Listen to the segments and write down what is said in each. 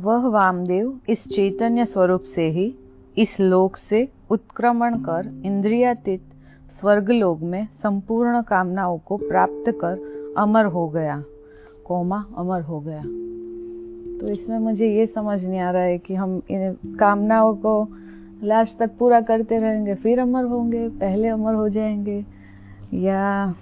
वह वामदेव इस चैतन्य स्वरूप से ही इस लोक से उत्क्रमण कर इंद्रियातीत स्वर्गलोक में संपूर्ण कामनाओं को प्राप्त कर अमर हो गया। कोमा, अमर हो गया। तो इसमें मुझे ये समझ नहीं आ रहा है कि हम इन कामनाओं को लास्ट तक पूरा करते रहेंगे, फिर अमर होंगे, पहले अमर हो जाएँगे, या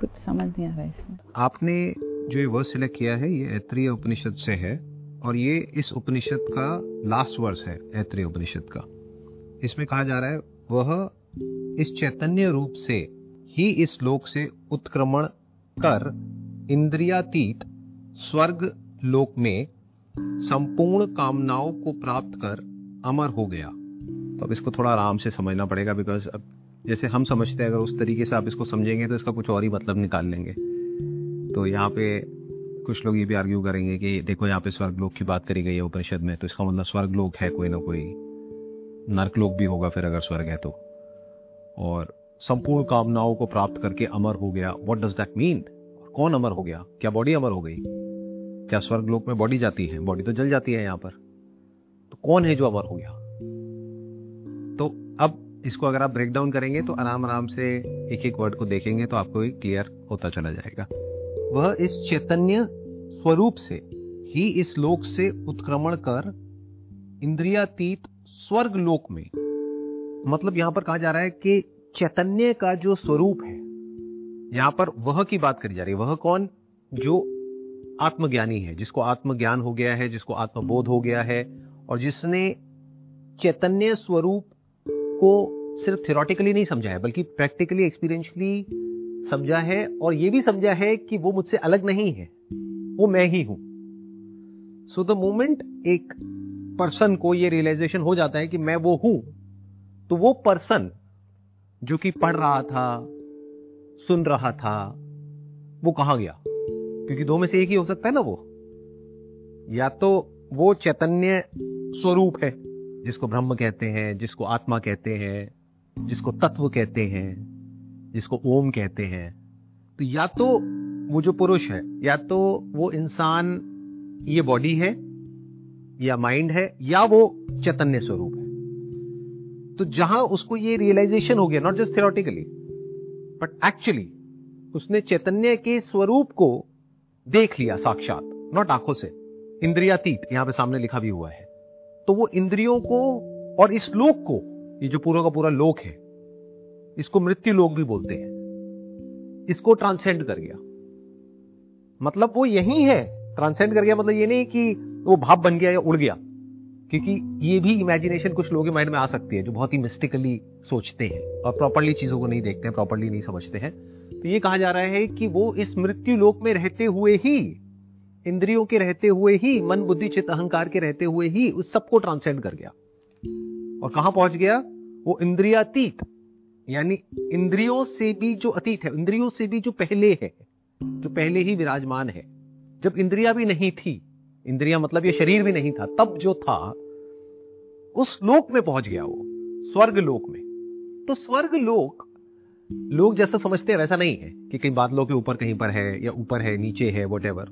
कुछ समझ नहीं आ रहा है इसमें। आपने जो ये वर्स सिलेक्ट किया है, ये ऐत्रेय उपनिषद से है। और ये इस उपनिषद का लास्ट वर्स है, ऐत्रेय उपनिषद का। इसमें कहा जा रहा है, वह इस चैतन्य रूप से ही इस लोक से उत्क्रमण कर इंद्रियातीत स्वर्ग लोक में संपूर्ण कामनाओं को प्राप्त कर अमर हो गया। तो अब इसको थोड़ा आराम से समझना पड़ेगा बिकॉज़ अब जैसे हम समझते हैं, अगर उस तरीके से आप इसको समझेंगे तो इसका कुछ और ही मतलब निकाल लेंगे। तो यहाँ पे कुछ लोग ये भी आर्ग्यू करेंगे कि देखो यहाँ पे स्वर्ग लोक की बात करी गई है उपनिषद में तो इसका मतलब स्वर्ग लोक है कोई ना कोई। नर्क लोक भी होगा फिर अगर स्वर्ग है तो। और संपूर्ण कामनाओं को प्राप्त करके अमर हो गया। वॉट डज दैट मीन कौन अमर हो गया? क्या बॉडी अमर हो गई? क्या स्वर्ग लोक में बॉडी जाती है? बॉडी तो जल जाती है यहाँ पर। तो कौन है जो अमर हो गया? तो अब इसको अगर आप ब्रेक डाउन करेंगे तो आराम आराम से एक एक वर्ड को देखेंगे तो आपको क्लियर होता चला जाएगा। वह इस चैतन्य स्वरूप से ही इस लोक से उत्क्रमण कर इंद्रियातीत स्वर्ग लोक में मतलब यहाँ पर कहा जा रहा है कि चैतन्य का जो स्वरूप है, यहाँ पर वह की बात करी जा रही है। वह कौन? जो आत्मज्ञानी है, जिसको आत्मज्ञान हो गया है, जिसको आत्मबोध हो गया है, और जिसने चैतन्य स्वरूप को सिर्फ़ थियोरटिकली नहीं समझा है, बल्कि प्रैक्टिकली एक्सपीरियंशली समझा है और यह भी समझा है कि वो मुझसे अलग नहीं है। वो मैं ही हूँ। सो द मोमेंट एक पर्सन को ये रियलाइजेशन हो जाता है कि मैं वो हूँ तो वो पर्सन जो कि पढ़ रहा था, सुन रहा था, वो कहाँ गया? क्योंकि दो में से एक ही हो सकता है ना वो। या तो वो चैतन्य स्वरूप है, जिसको ब्रह्म कहते हैं, जिसको आत्मा कहते हैं, जिसको तत्व कहते हैं। जिसको ओम कहते हैं तो या तो वो जो पुरुष है, या तो वो इंसान, ये बॉडी है, या माइंड है, या वो चैतन्य स्वरूप है। तो जहाँ उसको ये रियलाइजेशन हो गया not just theoretically but actually उसने चैतन्य के स्वरूप को देख लिया साक्षात नॉट आँखों से। इंद्रियातीत, यहाँ पे सामने लिखा भी हुआ है। तो वो इंद्रियों को और इस लोक को, ये जो पूरा का पूरा लोक है इसको मृत्यु लोक भी बोलते हैं। इसको ट्रांसेंड कर गया। मतलब वो यही है। ट्रांसेंड कर गया मतलब ये नहीं कि वो भाव बन गया या उड़ गया। क्योंकि ये भी इमेजिनेशन कुछ लोगों के माइंड में आ सकती है जो बहुत ही मिस्टिकली सोचते हैं और प्रॉपरली चीज़ों को नहीं देखते हैं प्रॉपरली नहीं समझते हैं। तो ये कहा जा रहा है कि वो इस मृत्यु लोक में रहते हुए ही, इंद्रियों के रहते हुए ही, मन, बुद्धि, चित्त, अहंकार के रहते हुए ही उस सबको ट्रांसेंड कर गया। और कहाँ पहुँच गया? वो इंद्रियातीत। यानी इंद्रियों से भी जो अतीत है, इंद्रियों से भी जो पहले है, जो पहले ही विराजमान है। जब इंद्रिया भी नहीं थी, इंद्रिया मतलब ये शरीर भी नहीं था, तब जो था, उस लोक में पहुँच गया वो, स्वर्ग लोक में। तो स्वर्ग लोक लोग जैसा समझते हैं वैसा नहीं है कि कहीं बादलों के ऊपर कहीं पर है या ऊपर है, नीचे है वट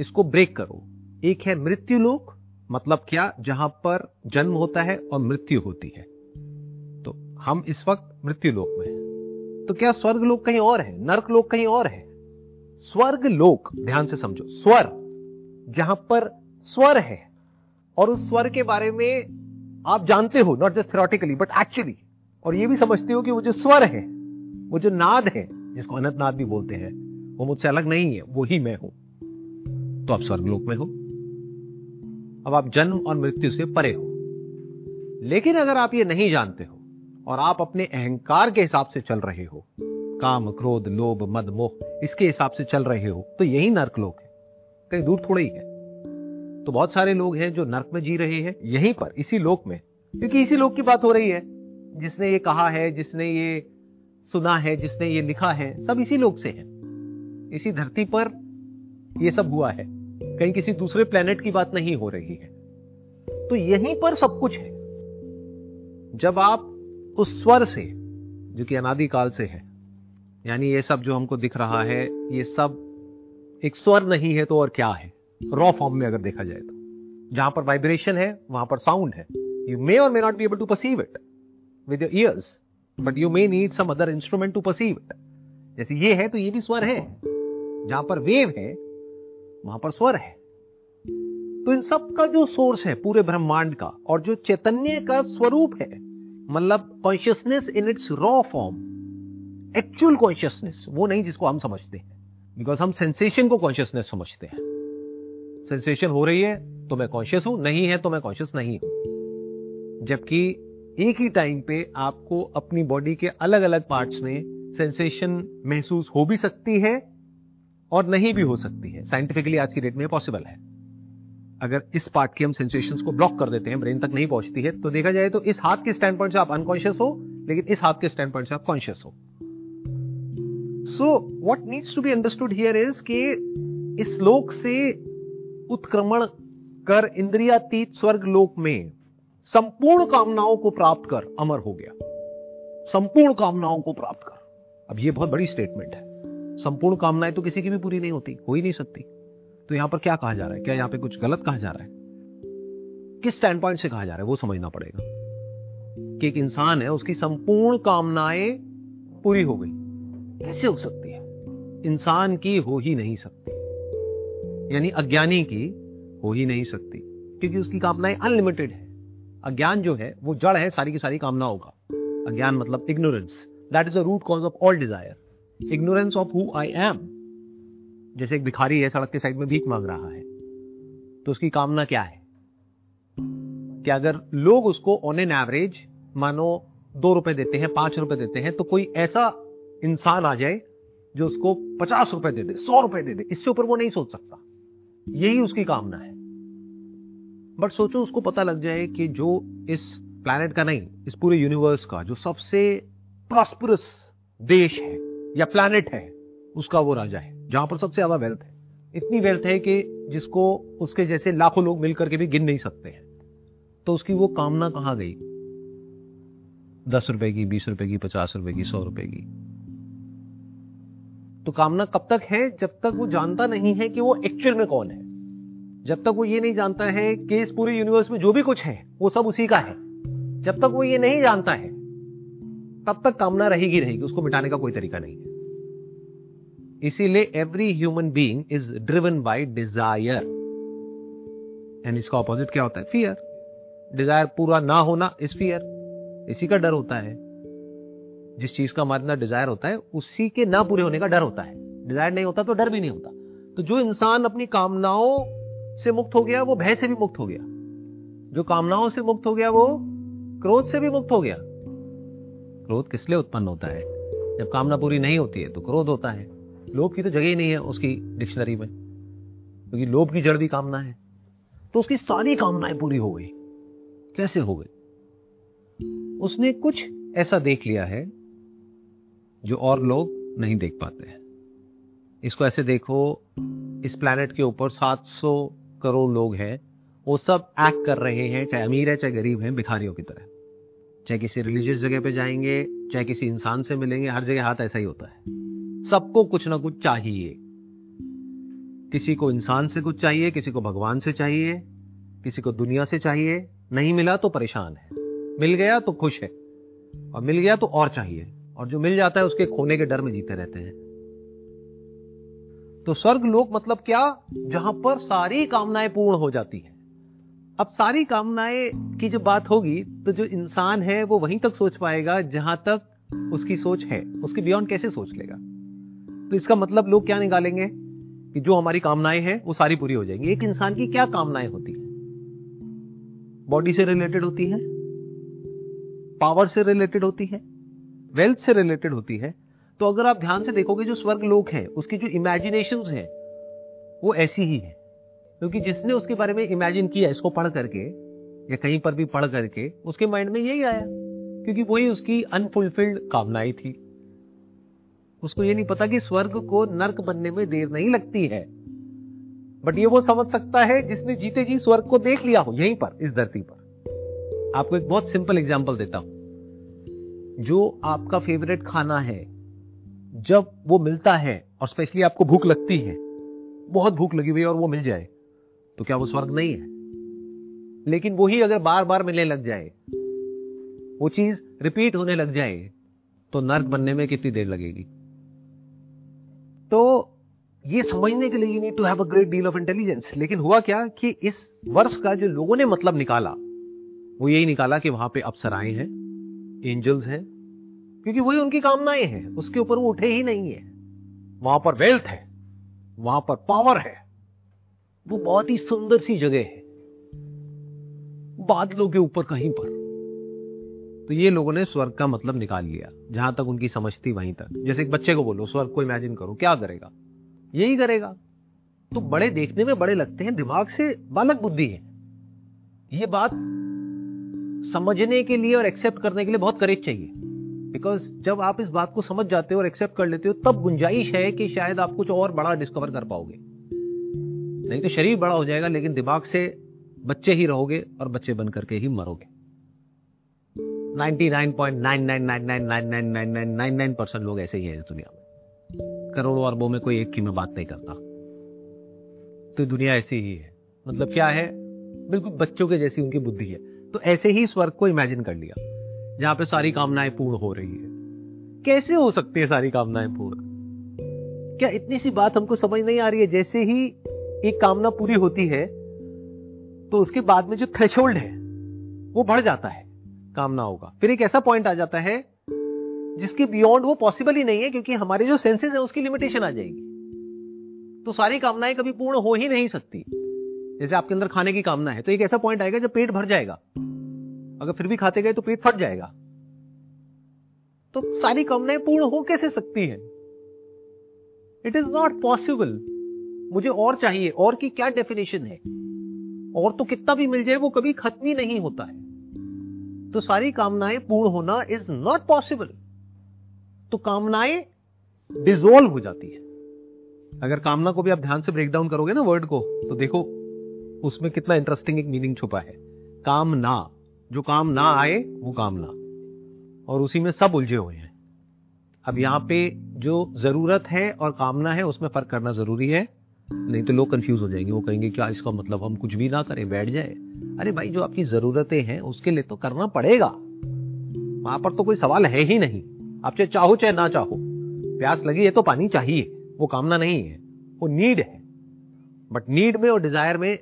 इसको ब्रेक करो। एक है मृत्यु लोक मतलब क्या? जहाँ पर जन्म होता है और मृत्यु होती है। हम इस वक्त मृत्यु लोक में हैं। तो क्या स्वर्ग लोक कहीं और है? नर्क लोक कहीं और है? स्वर्ग लोक ध्यान से समझो, स्वर, जहाँ पर स्वर है। और उस स्वर के बारे में आप जानते हो not just theoretically but actually और ये भी समझते हो कि वो जो स्वर है, वो जो नाद है, जिसको अनंत नाद भी बोलते हैं, वो मुझसे अलग नहीं है, वो ही मैं हूँ। तो आप स्वर्गलोक में हो। अब आप जन्म और मृत्यु से परे हो। लेकिन अगर आप ये नहीं जानते हो और आप अपने अहंकार के हिसाब से चल रहे हो। काम, क्रोध, लोभ, मद, मोह, इसके हिसाब से चल रहे हो। तो यही नर्क लोक है। कहीं दूर थोड़ा ही है। तो बहुत सारे लोग हैं जो नर्क में जी रहे हैं, यहीं पर, इसी लोक में। क्योंकि इसी लोक की बात हो रही है। जिसने ये कहा है, जिसने ये सुना है, जिसने ये लिखा है, सब इसी लोक से है। इसी धरती पर ये सब हुआ है। कहीं किसी दूसरे प्लेनेट की बात नहीं हो रही है। तो यहीं पर सब कुछ है। जब आप उस स्वर से, जो कि अनादिकाल से है। यानी ये सब जो हमको दिख रहा है, ये सब एक स्वर नहीं है तो और क्या है? रॉ फॉर्म में अगर देखा जाए तो। जहाँ पर वाइब्रेशन है, वहाँ पर साउंड है। You may or may not be able to perceive it with your ears but you may need some other instrument to perceive it जैसे ये है तो ये भी स्वर है। जहाँ पर वेव है, वहाँ पर स्वर है। तो इन सब का जो सोर्स है, पूरे ब्रह्मांड का, और जो चैतन्य का स्वरूप है मतलब consciousness in its raw form actual consciousness वो नहीं जिसको हम समझते हैं। बिकॉज़ हम सेंसेशन को कॉन्शियसनेस समझते हैं। सेंसेशन हो रही है तो मैं कॉन्शियस हूँ, नहीं है तो मैं कॉन्शियस नहीं हूँ। जबकि एक ही टाइम पे आपको अपनी बॉडी के अलग अलग पार्ट्स में सेंसेशन महसूस हो भी सकती है और नहीं भी हो सकती है। साइंटिफिकली आज की डेट में पॉसिबल है। अगर इस पार्ट की हम सेंसेशंस को ब्लॉक कर देते हैं ब्रेन तक नहीं पहुँचती है तो देखा जाए तो इस हाथ के स्टैंड पॉइंट से आप अनकॉन्शियस हो, लेकिन इस हाथ के स्टैंड पॉइंट से आप कॉन्शियस हो। So what needs to be understood here is कि इस लोक से उत्क्रमण कर इंद्रियातीत स्वर्ग लोक में संपूर्ण कामनाओं को प्राप्त कर अमर हो गया। संपूर्ण कामनाओं को प्राप्त कर। अब यह बहुत बड़ी स्टेटमेंट है। संपूर्ण कामनाएँ तो किसी की भी पूरी नहीं होती, हो ही नहीं सकती। तो यहाँ पर क्या कहा जा रहा है? क्या यहाँ पे कुछ गलत कहा जा रहा है? किस स्टैंड पॉइंट से कहा जा रहा है? वो समझना पड़ेगा। कि एक इंसान है, उसकी संपूर्ण कामनाएँ पूरी हो गई। कैसे हो सकती है? इंसान की हो ही नहीं सकती। यानी अज्ञानी की हो ही नहीं सकती। क्योंकि उसकी कामनाएँ अनलिमिटेड है। अज्ञान जो है, वो जड़ है, सारी की सारी कामनाओं का। अज्ञान मतलब ignorance that is a root cause of all desire ignorance of who I am जैसे एक भिखारी है, सड़क के साइड में भीख मांग रहा है तो उसकी कामना क्या है? कि अगर लोग उसको ऑन एन एवरेज मानो दो रुपए देते हैं, पाँच रुपए देते हैं तो कोई ऐसा इंसान आ जाए जो उसको पचास रुपए दे दे, सौ रुपए दे दे, इससे ऊपर वो नहीं सोच सकता। यही उसकी कामना है। बट सोचो, उसको पता लग जाए कि जो इस प्लैनेट का नहीं, इस पूरे यूनिवर्स का, जो सबसे प्रॉस्परस देश है, या प्लैनेट है, उसका वो राजा है। जहाँ पर सबसे ज़्यादा वेल्थ है। इतनी वेल्थ है कि जिसको उसके जैसे लाखों लोग मिलकर के भी गिन नहीं सकते हैं। तो उसकी वो कामना कहाँ गई? दस रुपए की, बीस रुपए की, पचास रुपए की, सौ रुपए की। तो कामना कब तक है? जब तक वो जानता नहीं है कि वो एक्चुअल में कौन है। जब तक वो ये नहीं जानता है कि इस पूरे यूनिवर्स में जो भी कुछ है, वो सब उसी का है। जब तक वो ये नहीं जानता है, तब तक कामना रहेगी रहेगी, उसको मिटाने का कोई तरीका नहीं है। इसीलिए every human being is driven by desire and इसका ऑपोजिट क्या होता है? फियर डिज़ायर पूरा ना होना इस फियर इसी का डर होता है। जिस चीज़ का हमारे अंदर डिज़ायर होता है, उसी के ना पूरे होने का डर होता है। डिज़ायर नहीं होता तो डर भी नहीं होता। तो जो इंसान अपनी कामनाओं से मुक्त हो गया, वो भय से भी मुक्त हो गया। जो कामनाओं से मुक्त हो गया, वो क्रोध से भी मुक्त हो गया। क्रोध किस लिए उत्पन्न होता है? जब कामना पूरी नहीं होती है तो क्रोध होता है। लोभ की तो जगह ही नहीं है उसकी डिक्शनरी में, क्योंकि तो लोभ की जड़ भी कामना है। तो उसकी सारी कामनाएँ पूरी हो गई। कैसे हो गई? उसने कुछ ऐसा देख लिया है जो और लोग नहीं देख पाते हैं। इसको ऐसे देखो, इस प्लैनेट के ऊपर 700 करोड़ लोग हैं, वो सब एक्ट कर रहे हैं, चाहे अमीर है, चाहे गरीब है, भिखारियों की तरह। चाहे किसी रिलीजियस जगह पे जाएँगे, चाहे किसी इंसान से मिलेंगे, हर जगह हाथ ऐसा ही होता है। सबको कुछ ना कुछ चाहिए। किसी को इंसान से कुछ चाहिए, किसी को भगवान से चाहिए, किसी को दुनिया से चाहिए। नहीं मिला तो परेशान है। मिल गया तो खुश है। और मिल गया तो और चाहिए। और जो मिल जाता है उसके खोने के डर में जीते रहते हैं। तो स्वर्ग लोक मतलब क्या? जहाँ पर सारी कामनाएँ पूर्ण हो जाती है। अब सारी कामनाएँ की जब बात होगी तो जो इंसान है वो वहीं तक सोच पाएगा जहाँ तक उसकी सोच है। उसके बियॉन्ड कैसे सोच लेगा? तो इसका मतलब लोग क्या निकालेंगे? कि जो हमारी कामनाएँ हैं, वो सारी पूरी हो जाएँगी। एक इंसान की क्या कामनाएँ होती है? बॉडी से रिलेटेड होती है? पावर से रिलेटेड होती है? वेल्थ से रिलेटेड होती है? तो अगर आप ध्यान से देखोगे, जो स्वर्ग लोग हैं, उसकी जो इमेजिनेशन है, वो ऐसी ही है। क्योंकि जिसने उसके बारे में इमेजिन किया, इसको पढ़ करके, या कहीं पर भी पढ़ करके, उसके माइंड में यही आया। क्योंकि वही उसकी अनफुलफिल्ड कामनाएँ थी। उसको ये नहीं पता कि स्वर्ग को नर्क बनने में देर नहीं लगती है। बट ये वो समझ सकता है जिसने जीते जी स्वर्ग को देख लिया हो, यहीं पर, इस धरती पर। आपको एक बहुत सिंपल एग्ज़ाम्पल देता हूँ। जो आपका फेवरेट खाना है, जब वो मिलता है, और स्पेशली आपको भूख लगती है, बहुत भूख लगी हुई और वो मिल जाए तो क्या वो स्वर्ग नहीं है? लेकिन वही अगर बार बार मिलने लग जाए, वो चीज़ रिपीट होने लग जाए तो नर्क बनने में कितनी देर लगेगी? तो ये समझने के लिए you need to have a great deal of intelligence लेकिन हुआ क्या कि इस वर्ष का जो लोगों ने मतलब निकाला, वो यही निकाला कि वहाँ पे अप्सराएँ हैं एंजल्स हैं, क्योंकि वही उनकी कामनाएँ हैं। उसके ऊपर वो उठे ही नहीं है। वहाँ पर वेल्थ है, वहाँ पर पावर है। वो बहुत ही सुंदर सी जगह है। बादलों के ऊपर कहीं पर। तो ये लोगों ने स्वर्ग का मतलब निकाल लिया, जहाँ तक उनकी समझ थी वहीं तक। जैसे एक बच्चे को बोलो, स्वर्ग को इमेजिन करो, क्या करेगा? यही करेगा। तो बड़े देखने में बड़े लगते हैं, दिमाग से बालक बुद्धि है। ये बात समझने के लिए और एक्सेप्ट करने के लिए बहुत करेज चाहिए। बिकॉज़ जब आप इस बात को समझ जाते हो और एक्सेप्ट कर लेते हो, तब गुंजाइश है कि शायद आप कुछ और बड़ा डिस्कवर कर पाओगे। नहीं तो शरीर बड़ा हो जाएगा, लेकिन दिमाग से बच्चे ही रहोगे और बच्चे बन करके ही मरोगे। 99.9999999999 परसेंट लोग ऐसे ही हैं इस दुनिया में। करोड़ों अरबों में कोई एक की मैं बात नहीं करता। तो दुनिया ऐसी ही है। मतलब क्या है? बिल्कुल बच्चों के जैसी उनकी बुद्धि है। तो ऐसे ही स्वर्ग को इमेजिन कर लिया, जहाँ पे सारी कामनाएँ पूर्ण हो रही है। कैसे हो सकती है सारी कामनाएँ पूर्ण? क्या इतनी सी बात हमको समझ नहीं आ रही है? जैसे ही एक कामना पूरी होती है तो उसके बाद में जो थ्रेशोल्ड है, वो बढ़ जाता है। कामनाओं का फिर एक ऐसा पॉइंट आ जाता है, जिसके बियॉन्ड वो पॉसिबल ही नहीं है, क्योंकि हमारे जो सेंसेस है, उसकी लिमिटेशन आ जाएगी। तो सारी कामनाएँ कभी पूर्ण हो ही नहीं सकती। जैसे आपके अंदर खाने की कामना है तो एक ऐसा पॉइंट आएगा जब पेट भर जाएगा। अगर फिर भी खाते गए तो पेट फट जाएगा। तो सारी कामनाएँ पूर्ण हो कैसे सकती है? इट इज़ नॉट पॉसिबल मुझे और चाहिए, और की क्या डेफिनेशन है? और तो कितना भी मिल जाए, वो कभी खत्म ही नहीं होता है। तो सारी कामनाएँ पूर्ण होना इज़ नॉट पॉसिबल तो कामनाएँ डिजोल्व हो जाती है। अगर कामना को भी आप ध्यान से ब्रेक डाउन करोगे ना वर्ड को तो देखो, उसमें कितना इंटरेस्टिंग एक मीनिंग छुपा है। काम ना जो काम ना आए, वो कामना। और उसी में सब उलझे हुए हैं। अब यहाँ पे जो ज़रूरत है और कामना है, उसमें फ़र्क करना ज़रूरी है। नहीं तो लोग कंफ्यूज हो जाएँगे वो कहेंगे क्या इसका मतलब हम कुछ भी ना करें बैठ जाए? अरे भाई जो आपकी जरूरतें हैं उसके लिए तो करना पड़ेगा। वहाँ पर तो कोई सवाल है ही नहीं। आप चाहे चाहो चाहे ना चाहो। प्यास लगी है तो पानी चाहिए वो कामना नहीं है वो नीड है। बट नीड में और डिज़ायर में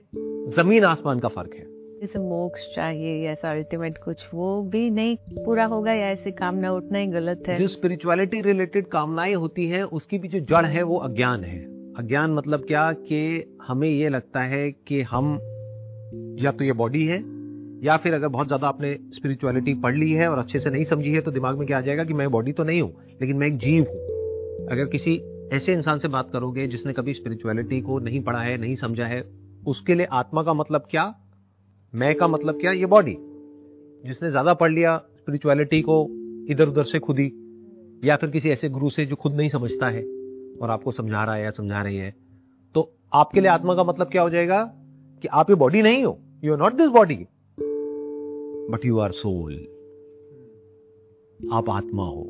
ज़मीन आसमान का फ़र्क है। जैसे मोक्ष चाहिए या ऐसा अल्टीमेट कुछ वो भी नहीं पूरा होगा या ऐसे कामना उठना ही गलत है। जो स्पिरिचुअलिटी रिलेटेड कामनाएँ होती हैं उसकी भी जो जड़ है वो अज्ञान है। अज्ञान मतलब क्या कि हमें ये लगता है कि हम या तो ये बॉडी है, या फिर अगर बहुत ज़्यादा आपने स्पिरिचुअलिटी पढ़ ली है और अच्छे से नहीं समझी है तो दिमाग में क्या आ जाएगा कि मैं बॉडी तो नहीं हूँ, लेकिन मैं एक जीव हूँ। अगर किसी ऐसे इंसान से बात करोगे जिसने कभी स्पिरिचुअलिटी को नहीं पढ़ा है, नहीं समझा है, उसके लिए आत्मा का मतलब क्या? मैं का मतलब क्या? ये बॉडी जिसने ज़्यादा पढ़ लिया स्पिरिचुअलिटी को इधर उधर से खुद ही या फिर किसी ऐसे गुरु से जो खुद नहीं समझता है और आपको समझा रहा है या समझा रही है तो आपके लिए आत्मा का मतलब क्या हो जाएगा कि आप ये बॉडी नहीं हो you are not this body but you are soul आप आत्मा हो।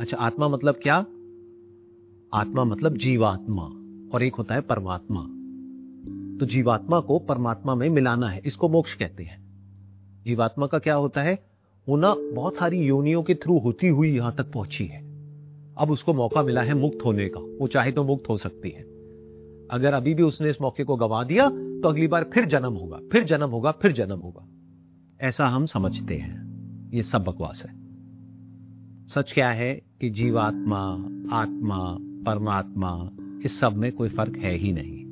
अच्छा आत्मा मतलब क्या? आत्मा मतलब जीवात्मा, और एक होता है परमात्मा। तो जीवात्मा को परमात्मा में मिलाना है, इसको मोक्ष कहते हैं। जीवात्मा का क्या होता है? वो ना बहुत सारी योनियों के थ्रू होती हुई यहाँ तक पहुँची है। अब उसको मौका मिला है मुक्त होने का। वो चाहे तो मुक्त हो सकती है। अगर अभी भी उसने इस मौके को गवा दिया तो अगली बार फिर जन्म होगा, फिर जन्म होगा, फिर जन्म होगा। ऐसा हम समझते हैं। ये सब बकवास है। सच क्या है कि जीवात्मा, आत्मा, परमात्मा, इस सब में कोई फ़र्क है ही नहीं।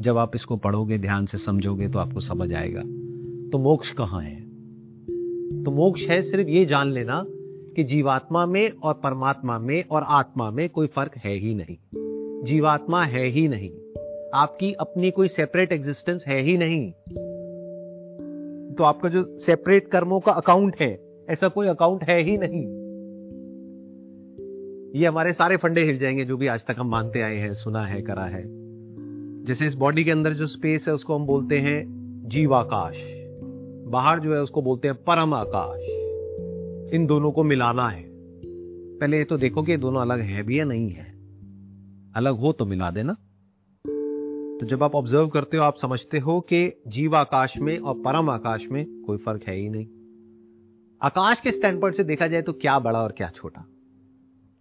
जब आप इसको पढ़ोगे, ध्यान से समझोगे तो आपको समझ आएगा। तो मोक्ष कहाँ है? तो मोक्ष है सिर्फ़ ये जान लेना कि जीवात्मा में और परमात्मा में और आत्मा में कोई फ़र्क है ही नहीं। जीवात्मा है ही नहीं। आपकी अपनी कोई सेपरेट एग्जिस्टेंस है ही नहीं। तो आपका जो सेपरेट कर्मों का अकाउंट है, ऐसा कोई अकाउंट है ही नहीं। ये हमारे सारे फंडे हिल जाएँगे जो भी आज तक हम मानते आए हैं, सुना है, करा है। जैसे इस बॉडी के अंदर जो स्पेस है, उसको हम बोलते हैं जीवाकाश। बाहर जो है, उसको बोलते हैं परम आकाश इन दोनों को मिलाना है। पहले ये तो देखो कि दोनों अलग है भी या नहीं है। अलग हो तो मिला देना। तो जब आप ऑब्ज़र्व करते हो, आप समझते हो कि जीव आकाश में और परम आकाश में कोई फ़र्क है ही नहीं। आकाश के स्टैंड पॉइंट से देखा जाए तो क्या बड़ा और क्या छोटा।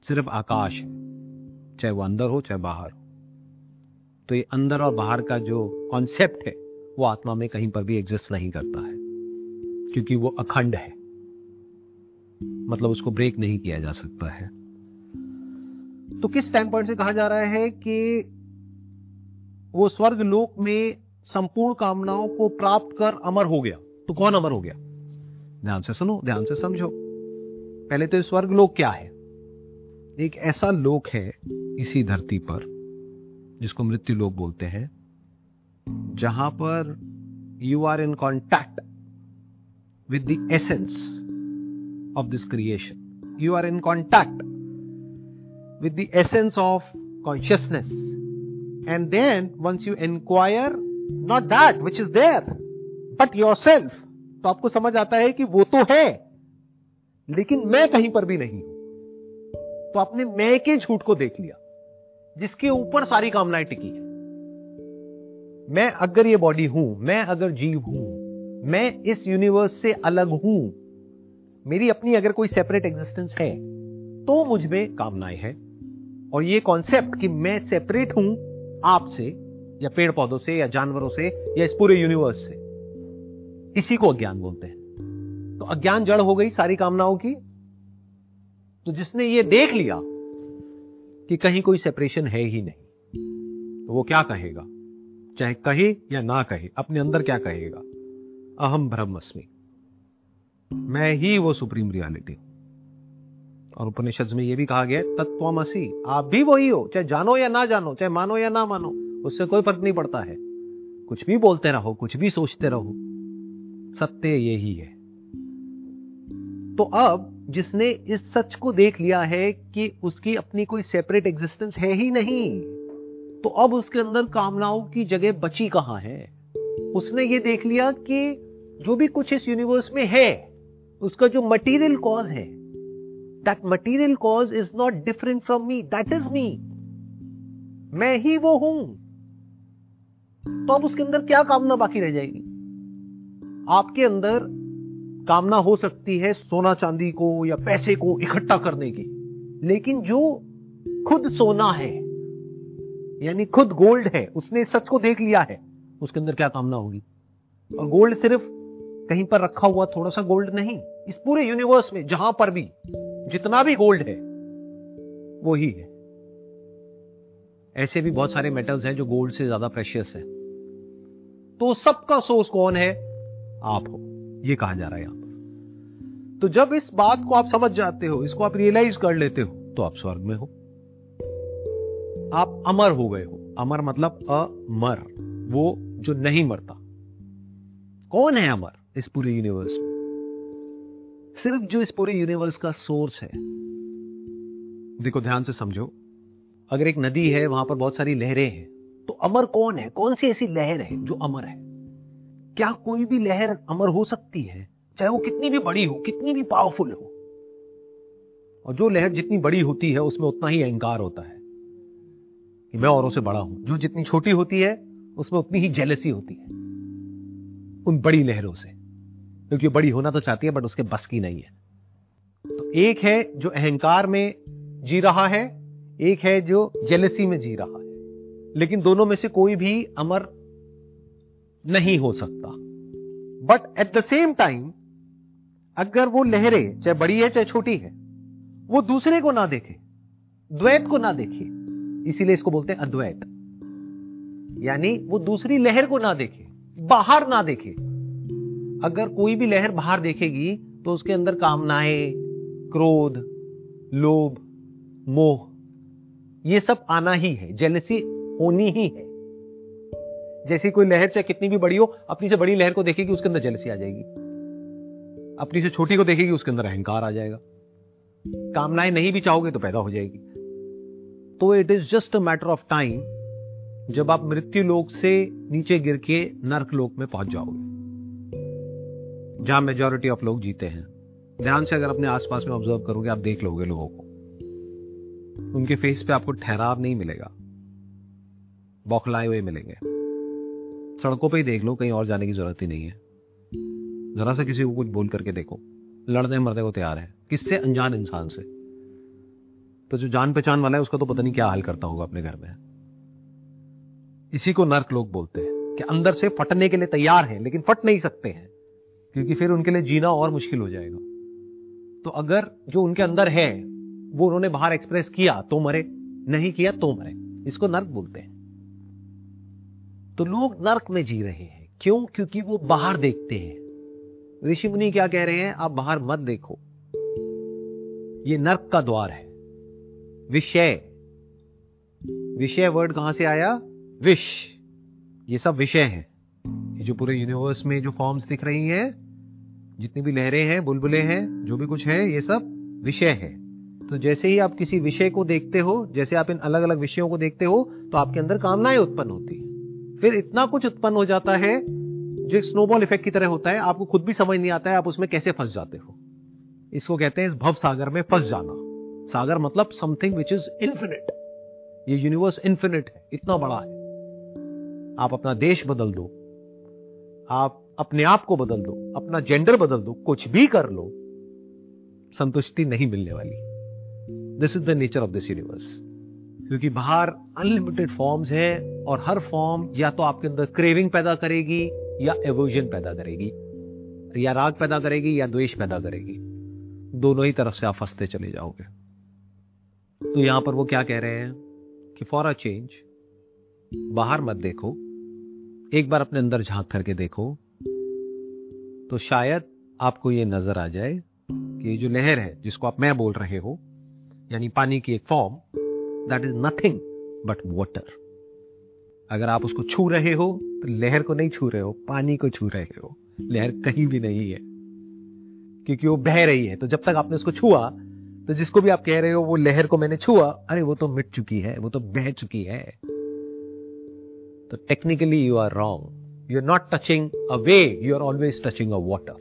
सिर्फ़ आकाश है, चाहे वो अंदर हो, चाहे बाहर हो। तो ये अंदर और बाहर का जो कॉन्सेप्ट है, वो आत्मा में कहीं पर भी एग्जिस्ट नहीं करता है, क्योंकि वो अखंड है। मतलब उसको ब्रेक नहीं किया जा सकता है। तो किस स्टैंड पॉइंट से कहा जा रहा है कि वो स्वर्ग लोक में संपूर्ण कामनाओं को प्राप्त कर अमर हो गया? तो कौन अमर हो गया? ध्यान से सुनो, ध्यान से समझो। पहले तो स्वर्ग लोक क्या है? एक ऐसा लोक है इसी धरती पर, जिसको मृत्यु लोक बोलते हैं, जहाँ पर you are in contact with the essence this creation you are in contact with the essence of consciousness and then once you inquire not that which is there but yourself तो आपको समझ आता है कि वो तो है, लेकिन मैं कहीं पर भी नहीं हूँ। तो आपने मैं के झूठ को देख लिया, जिसके ऊपर सारी कामनाएँ टिकी है। मैं अगर ये बॉडी हूँ, मैं अगर जीव हूँ, मैं इस यूनिवर्स से अलग हूँ मेरी अपनी अगर कोई सेपरेट एग्जिस्टेंस है तो मुझमें कामनाएँ हैं। और ये कॉन्सेप्ट कि मैं सेपरेट हूँ आपसे, या पेड़ पौधों से, या जानवरों से, या इस पूरे यूनिवर्स से, इसी को अज्ञान बोलते हैं। तो अज्ञान जड़ हो गई सारी कामनाओं की। तो जिसने ये देख लिया कि कहीं कोई सेपरेशन है ही नहीं तो वो क्या कहेगा? चाहे कहे या ना कहे, अपने अंदर क्या कहेगा? अहम ब्रह्मस्मि मैं ही वो सुप्रीम रियलिटी और उपनिषद में यह भी कहा गया तत्वमसी आप भी वही हो, चाहे जानो या ना जानो, चाहे मानो या ना मानो, उससे कोई फ़र्क नहीं पड़ता है। कुछ भी बोलते रहो, कुछ भी सोचते रहो, सत्य यही है तो अब जिसने इस सच को देख लिया है कि उसकी अपनी कोई सेपरेट एग्जिस्टेंस है ही नहीं तो अब उसके अंदर कामनाओं की जगह बची कहाँ है? उसने ये देख लिया कि जो भी कुछ इस यूनिवर्स में है उसका जो मटेरियल कॉज है that material cause is not different from me that is me मैं ही वो हूँ। तो अब उसके अंदर क्या कामना बाकी रह जाएगी? आपके अंदर कामना हो सकती है सोना चांदी को या पैसे को इकट्ठा करने की। लेकिन जो खुद सोना है, यानी खुद गोल्ड है, उसने सच को देख लिया है, उसके अंदर क्या कामना होगी? और गोल्ड सिर्फ़ कहीं पर रखा हुआ थोड़ा सा गोल्ड नहीं। इस पूरे यूनिवर्स में जहाँ पर भी जितना भी गोल्ड है, वो ही है। ऐसे भी बहुत सारे मेटल्स हैं जो गोल्ड से ज़्यादा प्रेशियस है। तो सबका सोर्स कौन है? आप हो। ये कहा जा रहा है यहाँ पर। तो जब इस बात को आप समझ जाते हो, इसको आप रियलाइज़ कर लेते हो तो आप स्वर्ग में हो। आप अमर हो गए हो। अमर मतलब अमर। वो जो नहीं मरता। कौन है अमर इस पूरे यूनिवर्स में? सिर्फ़ जो इस पूरे यूनिवर्स का सोर्स है। देखो, ध्यान से समझो। अगर एक नदी है, वहाँ पर बहुत सारी लहरें हैं तो अमर कौन है? कौन सी ऐसी लहर है जो अमर है? क्या कोई भी लहर अमर हो सकती है? चाहे वो कितनी भी बड़ी हो, कितनी भी पावरफुल हो। और जो लहर जितनी बड़ी होती है, उसमें उतना ही अहंकार होता है। कि मैं औरों से बड़ा हूँ। जो जितनी छोटी होती है, उसमें उतनी ही जेलसी होती है। उन बड़ी लहरों से। क्योंकि बड़ी होना तो चाहती है बट उसके बस की नहीं है। तो एक है जो अहंकार में जी रहा है, एक है जो जेलसी में जी रहा है। लेकिन दोनों में से कोई भी अमर नहीं हो सकता। But at the same time अगर वो लहरें, चाहे बड़ी है, चाहे छोटी है, वो दूसरे को ना देखे, द्वैत को ना देखे, इसीलिए इसको बोलते हैं अद्वैत। यानी वो दूसरी लहर को ना देखे, बाहर ना देखे अगर कोई भी लहर बाहर देखेगी तो उसके अंदर कामनाएँ, क्रोध, लोभ, मोह, ये सब आना ही है जेलसी होनी ही है। जैसी कोई लहर चाहे कितनी भी बड़ी हो, अपनी से बड़ी लहर को देखेगी, उसके अंदर जेलसी आ जाएगी। अपनी से छोटी को देखेगी, उसके अंदर अहंकार आ जाएगा। कामनाएँ नहीं भी चाहोगे तो पैदा हो जाएगी। तो it is just a matter of time जब आप मृत्यु लोक से नीचे गिर के नर्क लोक में पहुँच जाओगे। जहाँ मेजोरिटी ऑफ़ लोग जीते हैं। ध्यान से अगर अपने आसपास में ऑब्ज़र्व करोगे, आप देख लोगे लोगों को। उनके फेस पे आपको ठहराव नहीं मिलेगा। बौखलाए हुए मिलेंगे। सड़कों पे ही देख लो, कहीं और जाने की ज़रूरत ही नहीं है। जरा सा किसी को कुछ बोल करके देखो। लड़ने मरने को तैयार है। किससे? अनजान इंसान से। तो जो जान पहचान वाला है, उसका तो पता नहीं क्या हाल करता होगा अपने घर में। इसी को नर्क लोग बोलते हैं कि अंदर से फटने के लिए तैयार हैं, लेकिन फट नहीं सकते हैं। क्योंकि फिर उनके लिए जीना और मुश्किल हो जाएगा। तो अगर जो उनके अंदर है, वो उन्होंने बाहर एक्सप्रेस किया तो मरे। नहीं किया तो मरे। इसको नर्क बोलते हैं। तो लोग नर्क में जी रहे हैं। क्यों? क्योंकि वो बाहर देखते हैं। ऋषि मुनि क्या कह रहे हैं? आप बाहर मत देखो। ये नर्क का द्वार है। विषय। विषय वर्ड कहाँ से आया? विश ये सब विषय हैं। ये जो पूरे यूनिवर्स में जो फॉर्म्स दिख रही हैं जितनी भी लहरें हैं, बुलबुले हैं, जो भी कुछ है, ये सब विषय है। तो जैसे ही आप किसी विषय को देखते हो, जैसे आप इन अलग अलग विषयों को देखते हो तो आपके अंदर कामनाएँ उत्पन्न होती फिर इतना कुछ उत्पन्न हो जाता है, जो एक स्नोबॉल इफ़ेक्ट की तरह होता है, आपको खुद भी समझ नहीं आता है, आप उसमें कैसे फंस जाते हो। इसको कहते हैं इस भव सागर में फंस जाना। सागर मतलब समथिंग विच इज़ इन्फिनिट ये यूनिवर्स इन्फिनिट है, इतना बड़ा है। आप अपना देश बदल दो। आप अपने आप को बदल दो, अपना जेंडर बदल दो, कुछ भी कर लो, संतुष्टि नहीं मिलने वाली। This is the nature of this universe क्योंकि बाहर अनलिमिटेड फॉर्म्स है और हर फॉर्म या तो आपके अंदर क्रेविंग पैदा करेगी या एवोजन पैदा करेगी, या राग पैदा करेगी या द्वेष पैदा करेगी। दोनों ही तरफ़ से आप फंसते चले जाओगे। तो यहाँ पर वो क्या कह रहे हैं कि फॉर अ चेंज बाहर मत देखो, एक बार अपने अंदर झाँक करके देखो तो शायद आपको यह नज़र आ जाए कि ये जो लहर है, जिसको आप मैं बोल रहे हो, यानी पानी की एक form that is nothing but water अगर आप उसको छू रहे हो तो लहर को नहीं छू रहे हो, पानी को छू रहे हो। लहर कहीं भी नहीं है, क्योंकि वो बह रही है। तो जब तक आपने उसको छुआ तो जिसको भी आप कह रहे हो, वो लहर को मैंने छुआ, अरे वो तो मिट चुकी है, वो तो बह चुकी है। तो technically you are wrong. You're not touching a wave, you're always touching a water.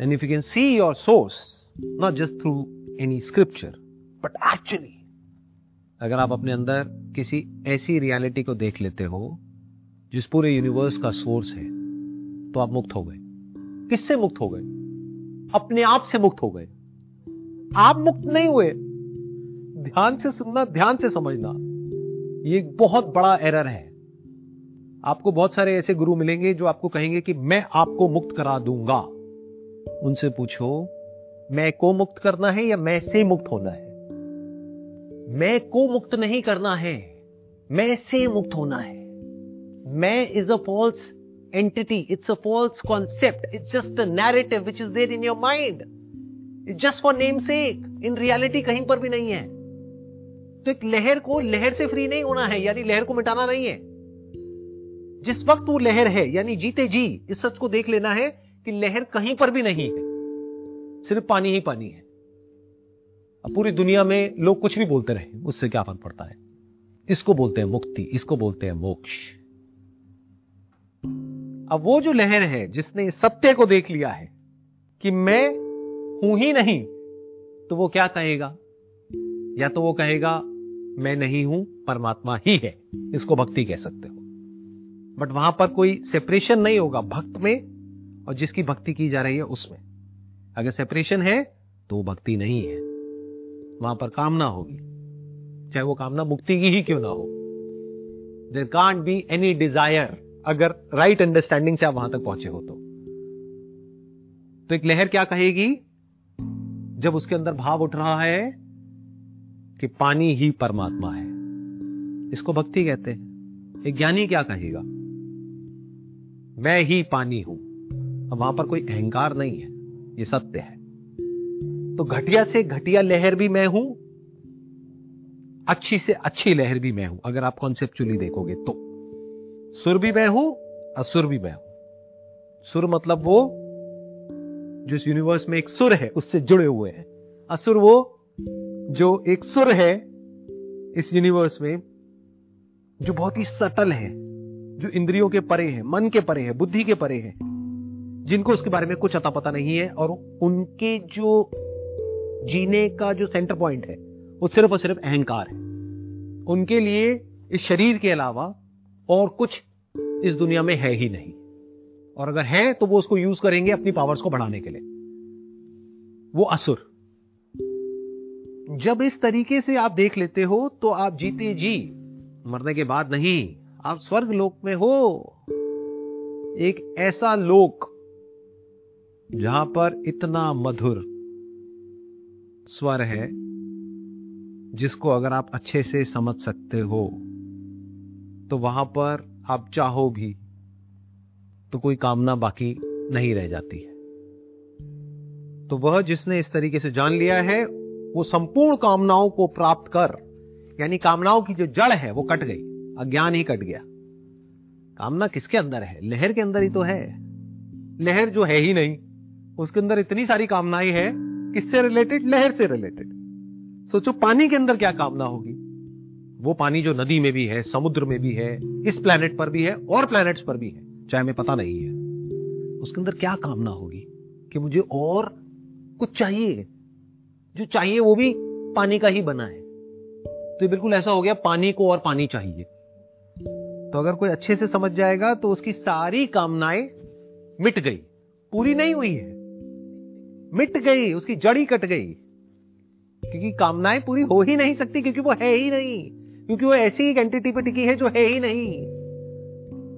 And if you can see your source, not just through any scripture, but actually, अगर आप अपने अंदर किसी ऐसी रियलिटी को देख लेते हो जिस पूरे यूनिवर्स का सोर्स है तो आप मुक्त हो गए किससे मुक्त हो गए अपने आप से मुक्त हो गए आप मुक्त नहीं हुए ध्यान से सुनना ध्यान से समझना ये बहुत बड़ा एरर है आपको बहुत सारे ऐसे गुरु मिलेंगे जो आपको कहेंगे कि मैं आपको मुक्त करा दूँगा। उनसे पूछो, मैं को मुक्त करना है या मैं से मुक्त होना है? मैं को मुक्त नहीं करना है, मैं से मुक्त होना है। मैं is a false entity it's a false concept it's just a narrative which is there in your mind it's just for name's sake in reality कहीं पर भी नहीं है। तो एक लहर को, लहर से फ्री नहीं होना है, यानी लहर को मिटाना नहीं है। जिस वक्त वो लहर है, यानी जीते जी, इस सच को देख लेना है कि लहर कहीं पर भी नहीं है। सिर्फ़ पानी ही पानी है। अब पूरी दुनिया में लोग कुछ भी बोलते रहे, उससे क्या फ़र्क पड़ता है? इसको बोलते हैं मुक्ति, इसको बोलते हैं मोक्ष। अब वो जो लहर है, जिसने इस सत्य को देख लिया है कि मैं हूँ ही नहीं तो वो क्या कहेगा? या तो वो कहेगा, मैं नहीं हूँ, परमात्मा ही है। इसको भक्ति कह सकते हो। बट वहाँ पर कोई सेपरेशन नहीं होगा भक्त में, और जिसकी भक्ति की जा रही है उसमें। अगर सेपरेशन है तो वो भक्ति नहीं है। वहाँ पर कामना होगी। चाहे वो कामना मुक्ति की ही क्यों ना हो। There can't be any desire अगर राइट अंडरस्टैंडिंग से आप वहाँ तक पहुँचे हो तो। तो एक लहर क्या कहेगी? जब उसके अंदर भाव उठ रहा है कि पानी ही परमात्मा है। इसको भक्ति कहते हैं। एक ज्ञानी क्या कहेगा? मैं ही पानी हूँ। अब वहाँ पर कोई अहंकार नहीं है। ये सत्य है। तो घटिया से घटिया लहर भी मैं हूँ, अच्छी से अच्छी लहर भी मैं हूँ। अगर आप कॉन्सेप्चुअली देखोगे तो। सुर भी मैं हूँ, असुर भी मैं हूँ। सुर मतलब वो जिस यूनिवर्स में एक सुर है, उससे जुड़े हुए हैं। असुर वो जो एक सुर है इस यूनिवर्स में, जो बहुत ही सटल है। जो इंद्रियों के परे हैं, मन के परे हैं, बुद्धि के परे हैं, जिनको उसके बारे में कुछ अता पता नहीं है और उनके जो जीने का जो सेंटर पॉइंट है, वो सिर्फ़ और सिर्फ़ अहंकार है। उनके लिए इस शरीर के अलावा और कुछ इस दुनिया में है ही नहीं। और अगर है तो वो उसको यूज़ करेंगे अपनी पावर्स को बढ़ाने के लिए। वो असुर। जब इस तरीके से आप देख लेते हो तो आप जीते जी। मरने के बाद नहीं। आप स्वर्ग लोक में हो। एक ऐसा लोक जहाँ पर इतना मधुर स्वर है, जिसको अगर आप अच्छे से समझ सकते हो तो वहाँ पर आप चाहो भी तो कोई कामना बाकी नहीं रह जाती है। तो वह जिसने इस तरीके से जान लिया है, वो संपूर्ण कामनाओं को प्राप्त कर, यानी कामनाओं की जो जड़ है, वो कट गई। अज्ञान ही कट गया। कामना किसके अंदर है? लहर के अंदर ही तो है। लहर जो है ही नहीं, उसके अंदर इतनी सारी कामनाएँ है किससे रिलेटेड लहर से रिलेटेड सोचो, पानी के अंदर क्या कामना होगी? वो पानी जो नदी में भी है, समुद्र में भी है, इस प्लेनेट पर भी है, और प्लैनेट्स पर भी है, चाहे हमें पता नहीं है। उसके अंदर क्या कामना होगी? कि मुझे और कुछ चाहिए। जो चाहिए वो भी पानी का ही बना है। तो बिल्कुल ऐसा हो गया, पानी को और पानी चाहिए। तो अगर कोई अच्छे से समझ जाएगा तो उसकी सारी कामनाएँ मिट गई। पूरी नहीं हुई है। मिट गई, उसकी जड़ी कट गई। क्योंकि कामनाएँ पूरी हो ही नहीं सकती, क्योंकि वो है ही नहीं। क्योंकि वो ऐसी एक एंटिटी पे टिकी है जो है ही नहीं।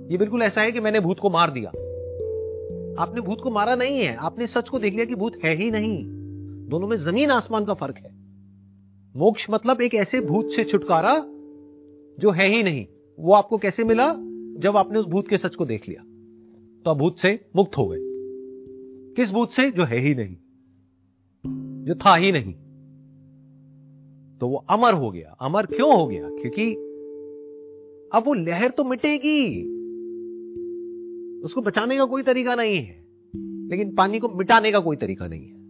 ये बिल्कुल ऐसा है कि मैंने भूत को मार दिया। आपने भूत को मारा नहीं है। आपने सच को देख लिया कि भूत है ही नहीं। दोनों में ज़मीन आसमान का फ़र्क है। मोक्ष मतलब एक ऐसे भूत से छुटकारा जो है ही नहीं। वो आपको कैसे मिला? जब आपने उस भूत के सच को देख लिया। तो आप भूत से मुक्त हो गए। किस भूत से? जो है ही नहीं। जो था ही नहीं। तो वो अमर हो गया। अमर क्यों हो गया? क्योंकि अब वो लहर तो मिटेगी। उसको बचाने का कोई तरीका नहीं है। लेकिन पानी को मिटाने का कोई तरीका नहीं है।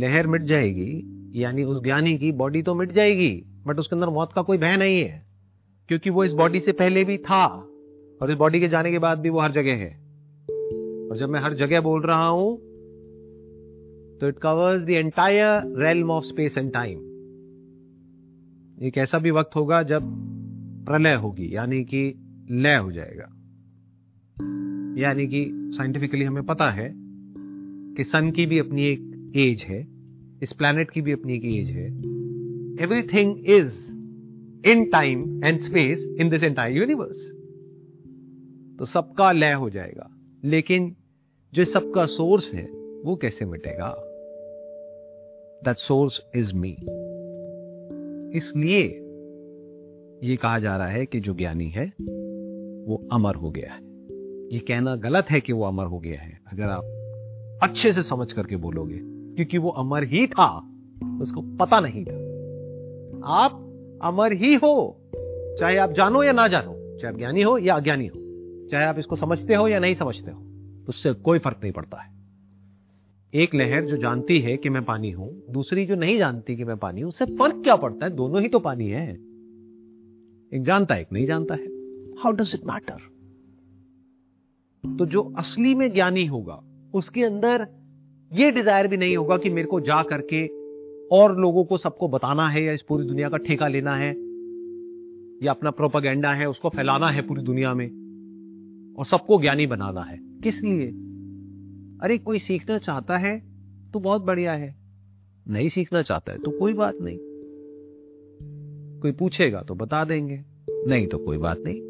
लहर मिट जाएगी, यानी उस ज्ञानी की बॉडी तो मिट जाएगी बट उसके अंदर मौत का कोई भय नहीं है। क्योंकि वो इस बॉडी से पहले भी था। और इस बॉडी के जाने के बाद भी वो हर जगह है। और जब मैं हर जगह बोल रहा हूँ तो it covers the entire realm of space and time एक ऐसा भी वक्त होगा जब प्रलय होगी, यानी कि लय हो जाएगा। यानी कि साइंटिफिकली हमें पता है कि सन की भी अपनी एक एज है, इस प्लैनेट की भी अपनी एक एज है। Everything is in time and space in this entire universe तो सबका लय हो जाएगा, लेकिन जो सबका सोर्स है, वो कैसे मिटेगा? दैट सोर्स इज़ मी इसलिए ये कहा जा रहा है कि जो ज्ञानी है, वो अमर हो गया है। ये कहना गलत है कि वो अमर हो गया है, अगर आप अच्छे से समझ करके बोलोगे, क्योंकि वो अमर ही था, उसको पता नहीं था। आप अमर ही हो, चाहे आप जानो या ना जानो, चाहे आप ज्ञानी हो या अज्ञानी हो, चाहे आप इसको समझते हो या नहीं समझते हो, उससे कोई फ़र्क नहीं पड़ता है। एक लहर जो जानती है कि मैं पानी हूँ, दूसरी जो नहीं जानती कि मैं पानी हूँ, उससे फ़र्क क्या पड़ता है? दोनों ही तो पानी है। एक जानता है, एक नहीं जानता है। हाउ डज इट मैटर तो जो असली में ज्ञानी होगा, उसके अंदर यह डिज़ायर भी नहीं होगा कि मेरे को जा करके और लोगों को सबको बताना है या इस पूरी दुनिया का ठेका लेना है या अपना प्रोपागेंडा है उसको फैलाना है पूरी दुनिया में और सबको ज्ञानी बनाना है। किस लिए? अरे कोई सीखना चाहता है तो बहुत बढ़िया है। नहीं सीखना चाहता है तो कोई बात नहीं। कोई पूछेगा तो बता देंगे। नहीं तो कोई बात नहीं।